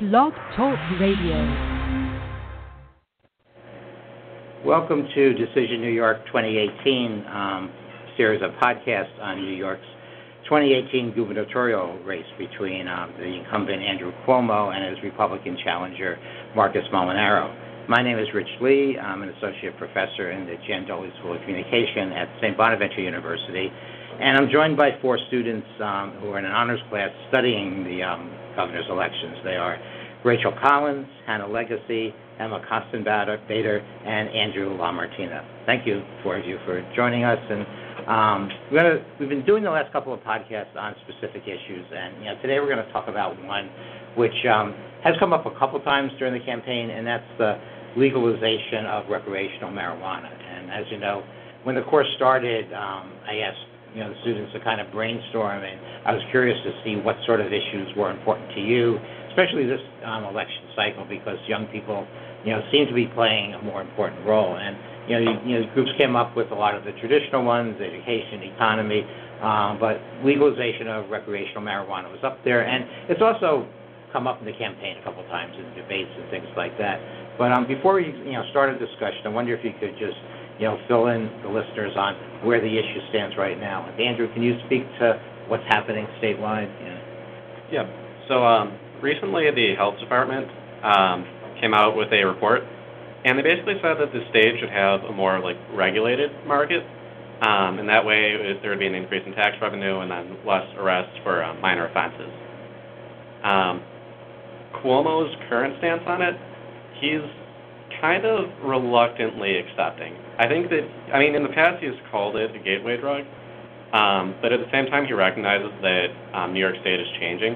Blog Talk Radio. Welcome to Decision New York 2018 um, series of podcasts on New York's 2018 gubernatorial race between um, the incumbent Andrew Cuomo and his Republican challenger Marcus Molinaro. My name is Rich Lee. I'm an associate professor in the Jandoli School of Communication at St. Bonaventure University. And I'm joined by four students um, who are in an honors class studying the um, governor's elections. They are Rachel Collins, Hannah Legacy, Emma Kostenbader, and Andrew LaMartina. Thank you, four of you, for joining us. And um, we're gonna, we've been doing the last couple of podcasts on specific issues, and you know, today we're going to talk about one which um, has come up a couple times during the campaign, and that's the legalization of recreational marijuana. And as you know, when the course started, um, I asked you know the students to kind of brainstorm, and I was curious to see what sort of issues were important to you, especially this um, election cycle, because young people you know seem to be playing a more important role. And you know, you, you know, groups came up with a lot of the traditional ones, education, economy, um, but legalization of recreational marijuana was up there, and it's also come up in the campaign a couple times in debates and things like that. But um, before we you know start a discussion, I wonder if you could just you know fill in the listeners on where the issue stands right now. Andrew, can you speak to what's happening statewide? Yeah. yeah. So um, recently, the health department um, came out with a report, and they basically said that the state should have a more like regulated market. Um, and that way, there would be an increase in tax revenue and then less arrests for uh, minor offenses. Um, Cuomo's current stance on it, he's kind of reluctantly accepting. I think that, I mean, in the past he has called it a gateway drug, um, but at the same time he recognizes that um, New York State is changing.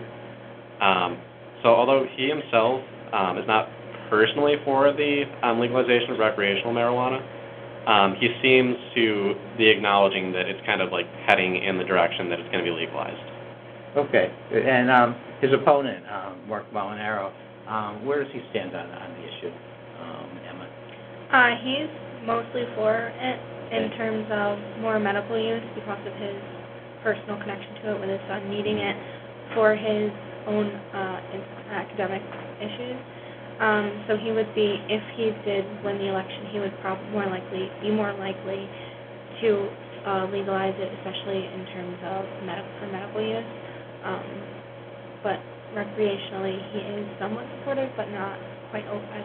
Um, so although he himself um, is not personally for the um, legalization of recreational marijuana, um, he seems to be acknowledging that it's kind of like heading in the direction that it's going to be legalized. Okay, and um, his opponent, um, Mark Molinaro, um, where does he stand on, on the issue? Uh, he's mostly for it in terms of more medical use because of his personal connection to it with his son needing it for his own uh, academic issues. Um, so he would be, if he did win the election, he would probably more likely be more likely to uh, legalize it, especially in terms of medical for medical use. Um, but recreationally, he is somewhat supportive, but not quite as openly.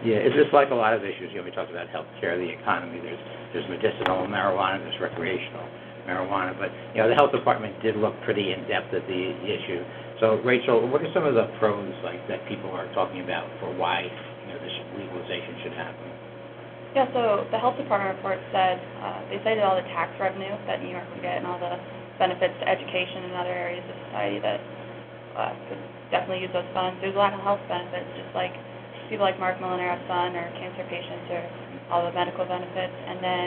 Yeah, it's just like a lot of issues. You know, we talked about healthcare, the economy. There's there's medicinal marijuana, there's recreational marijuana, but you know, the health department did look pretty in depth at the issue. So, Rachel, what are some of the pros like that people are talking about for why you know this legalization should happen? Yeah, so the health department report said uh, they cited all the tax revenue that New York would get and all the benefits to education and other areas of society that uh, could definitely use those funds. There's a lot of health benefits, just like people like Mark Molinaro's son or cancer patients or all the medical benefits. And then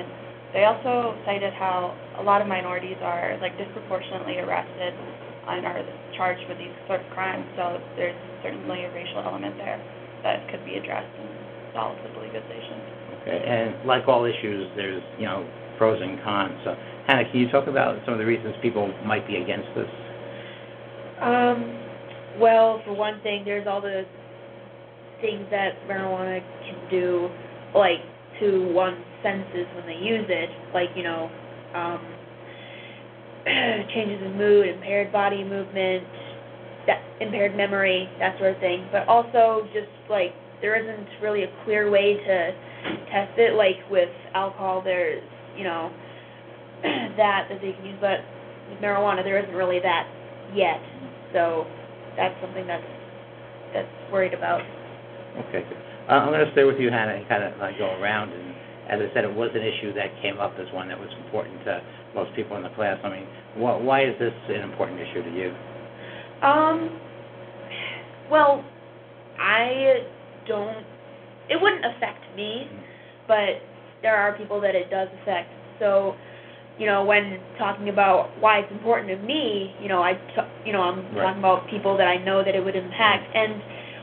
they also cited how a lot of minorities are like disproportionately arrested and are charged with these sort of crimes. So there's certainly a racial element there that could be addressed in solved with legalization. Okay, and like all issues, there's you know pros and cons. So Hannah, can you talk about some of the reasons people might be against this? Um, well, for one thing, there's all the things that marijuana can do, like to one's senses when they use it, like you know, um, changes in mood, impaired body movement, that impaired memory, that sort of thing. But also just like there isn't really a clear way to test it. Like with alcohol, there's you know that that they can use, but with marijuana, there isn't really that yet. So that's something that's that's worried about. Okay. Uh, I'm going to stay with you, Hannah, and kind of like go around. And as I said, it was an issue that came up as one that was important to most people in the class. I mean, wh- why is this an important issue to you? Um. Well, I don't. It wouldn't affect me, mm-hmm. but there are people that it does affect. So you know, when talking about why it's important to me, you know, I, t- you know, I'm right. talking about people that I know that it would impact. And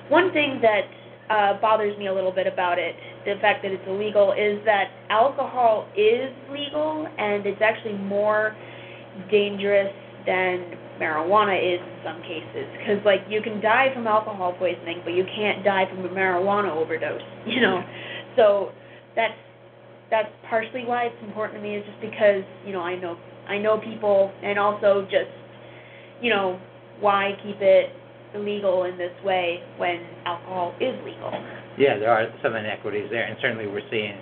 one thing that uh, bothers me a little bit about it, the fact that it's illegal, is that alcohol is legal and it's actually more dangerous than marijuana is in some cases. Because, like, you can die from alcohol poisoning, but you can't die from a marijuana overdose, you know? So that's, that's partially why it's important to me, is just because, you know, I know, I know people, and also just, you know, why keep it illegal in this way when alcohol is legal? Yeah, there are some inequities there, and certainly we're seeing,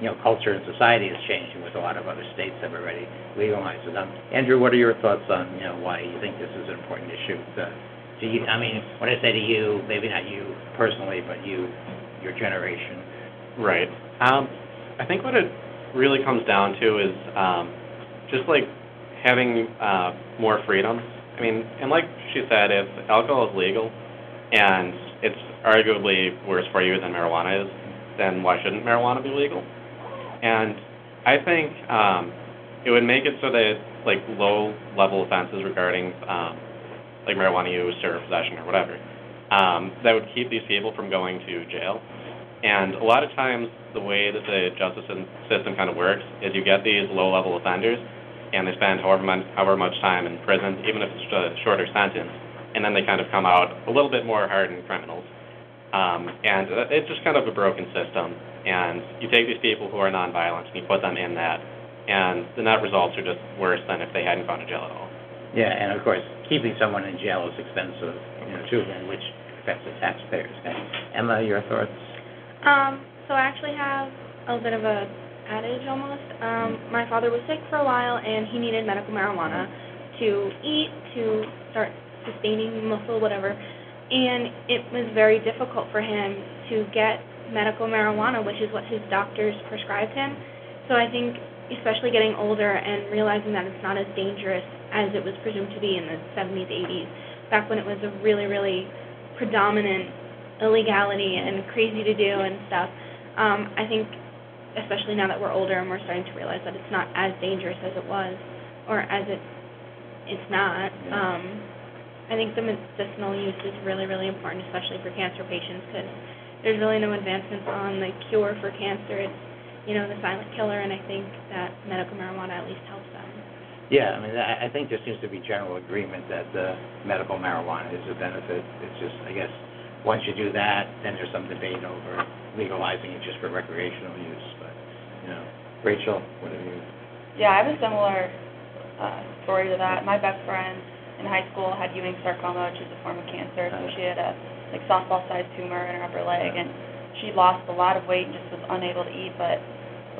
you know, culture and society is changing with a lot of other states that have already legalized it. Um, Andrew, what are your thoughts on, you know, why you think this is an important issue to, to you? I mean, when I say to you, maybe not you personally, but you, your generation. Right. Um, I think what it really comes down to is um, just like having uh, more freedom. I mean, and like she said, if alcohol is legal and it's arguably worse for you than marijuana is, then why shouldn't marijuana be legal? And I think um, it would make it so that like low level offenses regarding um, like marijuana use or possession or whatever, um, that would keep these people from going to jail. And a lot of times, the way that the justice system kind of works is you get these low-level offenders, and they spend however much, however much time in prison, even if it's a shorter sentence, and then they kind of come out a little bit more hardened criminals. Um, and uh, it's just kind of a broken system. And you take these people who are nonviolent and you put them in that, and the net results are just worse than if they hadn't gone to jail at all. Yeah, and of course, keeping someone in jail is expensive, you know, too, and which affects the taxpayers. Okay. Emma, your thoughts? Um, so I actually have a little bit of a adage almost. Um, my father was sick for a while and he needed medical marijuana to eat, to start sustaining muscle, whatever. And it was very difficult for him to get medical marijuana, which is what his doctors prescribed him. So I think especially getting older and realizing that it's not as dangerous as it was presumed to be in the 70s, 80s, back when it was a really, really predominant illegality and crazy to do and stuff. Um, I think, especially now that we're older and we're starting to realize that it's not as dangerous as it was, or as it, it's not. Yeah. Um, I think the medicinal use is really, really important, especially for cancer patients, because there's really no advancements on the cure for cancer. It's, you know, the silent killer, and I think that medical marijuana at least helps them. Yeah, I mean, I, think there seems to be general agreement that the medical marijuana is a benefit. It's just, I guess, once you do that, then there's some debate over legalizing it just for recreational use, but, you know. Rachel, what have you? Yeah, I have a similar uh, story to that. My best friend in high school had Ewing sarcoma, which is a form of cancer, so she had a like softball-sized tumor in her upper leg, and she lost a lot of weight and just was unable to eat. But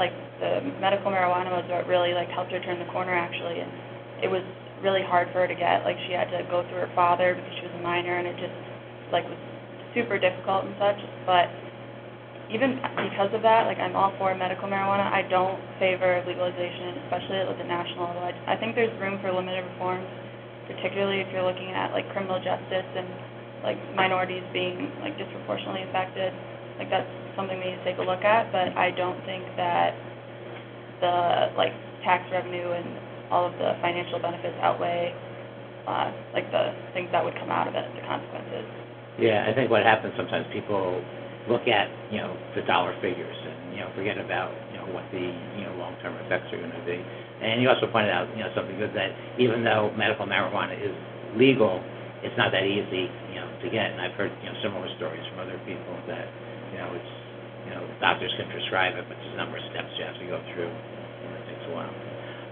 like the medical marijuana was what really like helped her turn the corner actually, and it was really hard for her to get. Like she had to go through her father because she was a minor, and it just like was super difficult and such. But even because of that, like I'm all for medical marijuana. I don't favor legalization, especially at the national level. I, I think there's room for limited reforms, particularly if you're looking at like criminal justice and like minorities being like disproportionately affected. Like that's something we need to take a look at. But I don't think that the like tax revenue and all of the financial benefits outweigh uh, like the things that would come out of it, the consequences. Yeah, I think what happens sometimes, people look at, you know, the dollar figures and, you know, forget about, you know, what the, you know, long-term effects are gonna be. And you also pointed out, you know, something good, that even though medical marijuana is legal, it's not that easy, you know, to get. And I've heard, you know, similar stories from other people that, you know, it's, you know, doctors can prescribe it, but there's a number of steps you have to go through, and it takes a while.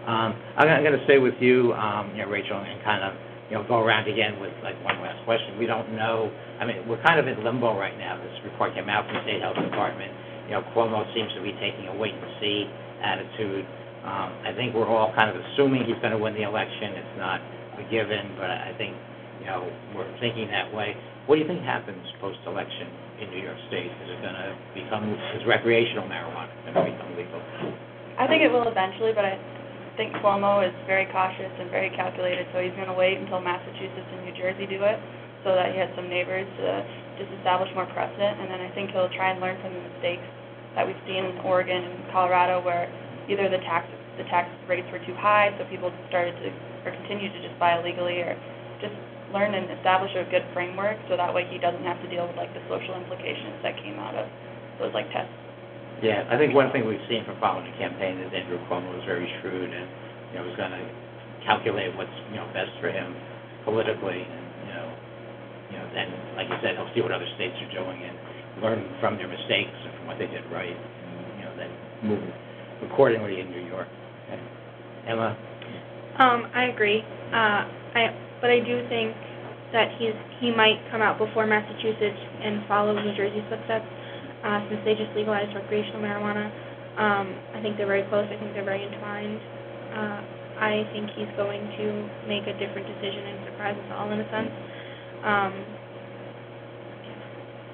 Um, I'm I'm gonna stay with you, um, you know, Rachel, and kind of, you know, go around again with like one last question. We don't know, I mean, we're kind of in limbo right now. This report came out from the State Health Department. You know, Cuomo seems to be taking a wait-and-see attitude. Um, I think we're all kind of assuming he's gonna win the election. It's not a given, but I think, you know, we're thinking that way. What do you think happens post-election in New York State? Is it gonna become, is recreational marijuana gonna become legal? I think it will eventually, but I think Cuomo is very cautious and very calculated, so he's going to wait until Massachusetts and New Jersey do it, so that he has some neighbors to just establish more precedent, and then I think he'll try and learn from the mistakes that we've seen in Oregon and Colorado, where either the tax the tax rates were too high, so people started to or continued to just buy illegally, or just learn and establish a good framework, so that way he doesn't have to deal with like the social implications that came out of those like tests. Yeah, I think one thing we've seen from following the campaign is Andrew Cuomo was very shrewd and, you know, was gonna calculate what's, you know, best for him. politically, and, you know, you know, then, like you said, he'll see what other states are doing and learn from their mistakes and from what they did right, and, you know, then move accordingly in New York. Okay. Emma? Um, I agree. Uh, I, but I do think that he's, he might come out before Massachusetts and follow New Jersey's footsteps, uh, since they just legalized recreational marijuana. Um, I think they're very close. I think they're very entwined. Uh, I think he's going to make a different decision and surprise us all in a sense. Um,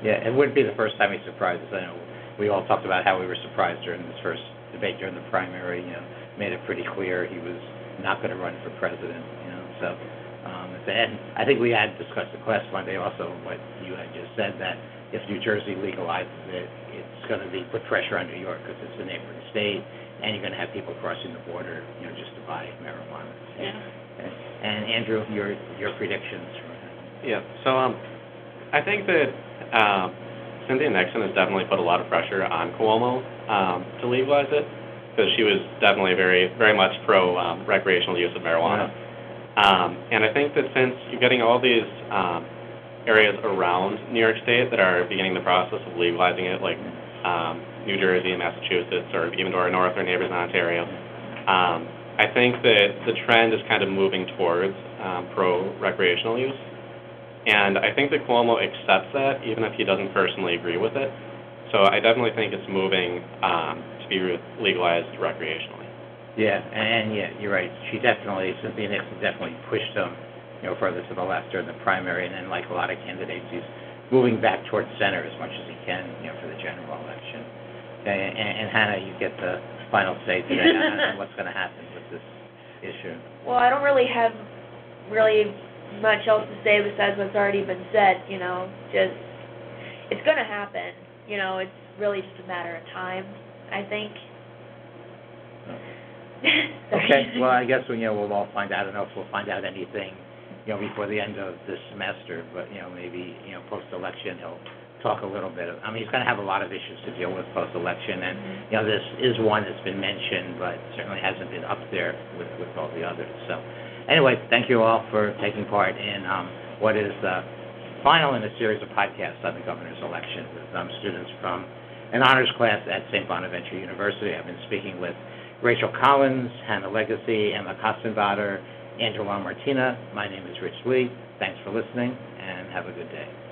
Yeah, it wouldn't be the first time he surprised us. I know we all talked about how we were surprised during this first debate during the primary, you know, made it pretty clear he was not going to run for president, you know, so, um, and I think we had discussed it last Monday also, what you had just said, that if New Jersey legalizes it, it's going to be, put pressure on New York because it's a neighboring state, and you're going to have people crossing the border, you know, just to buy marijuana. yeah. Okay. And Andrew, your, your predictions for Yeah, so um, I think that um, Cynthia Nixon has definitely put a lot of pressure on Cuomo um, to legalize it because she was definitely very, very much pro um, recreational use of marijuana. Um, and I think that since you're getting all these um, areas around New York State that are beginning the process of legalizing it, like um, New Jersey and Massachusetts, or even to our north, our neighbors in Ontario, um, I think that the trend is kind of moving towards um, pro-recreational use. And I think that Cuomo accepts that, even if he doesn't personally agree with it. So I definitely think it's moving um, to be re- legalized recreationally. Yeah, and yeah, you're right. She definitely, Cynthia Nixon definitely pushed him, you know, further to the left during the primary, and then like a lot of candidates, he's moving back towards center as much as he can, you know, for the general election. Okay, and, and Hannah, you get the final say today on what's going to happen with this issue. Well, I don't really have really much else to say besides what's already been said, you know, just, it's gonna happen, you know, it's really just a matter of time, I think. Oh. Okay, well, I guess, you know, we'll all find out. I don't know if we'll find out anything, you know, before the end of this semester, but, you know, maybe, you know, post-election, he'll talk a little bit. I mean, he's going to have a lot of issues to deal with post-election, and, you know, this is one that's been mentioned, but certainly hasn't been up there with, with all the others. So, anyway, thank you all for taking part in um, what is the final in a series of podcasts on the governor's election with um, students from an honors class at St. Bonaventure University. I've been speaking with Rachel Collins, Hannah Legacy, Emma Kostenbader, Andrew LaMartina. My name is Rich Lee. Thanks for listening, and have a good day.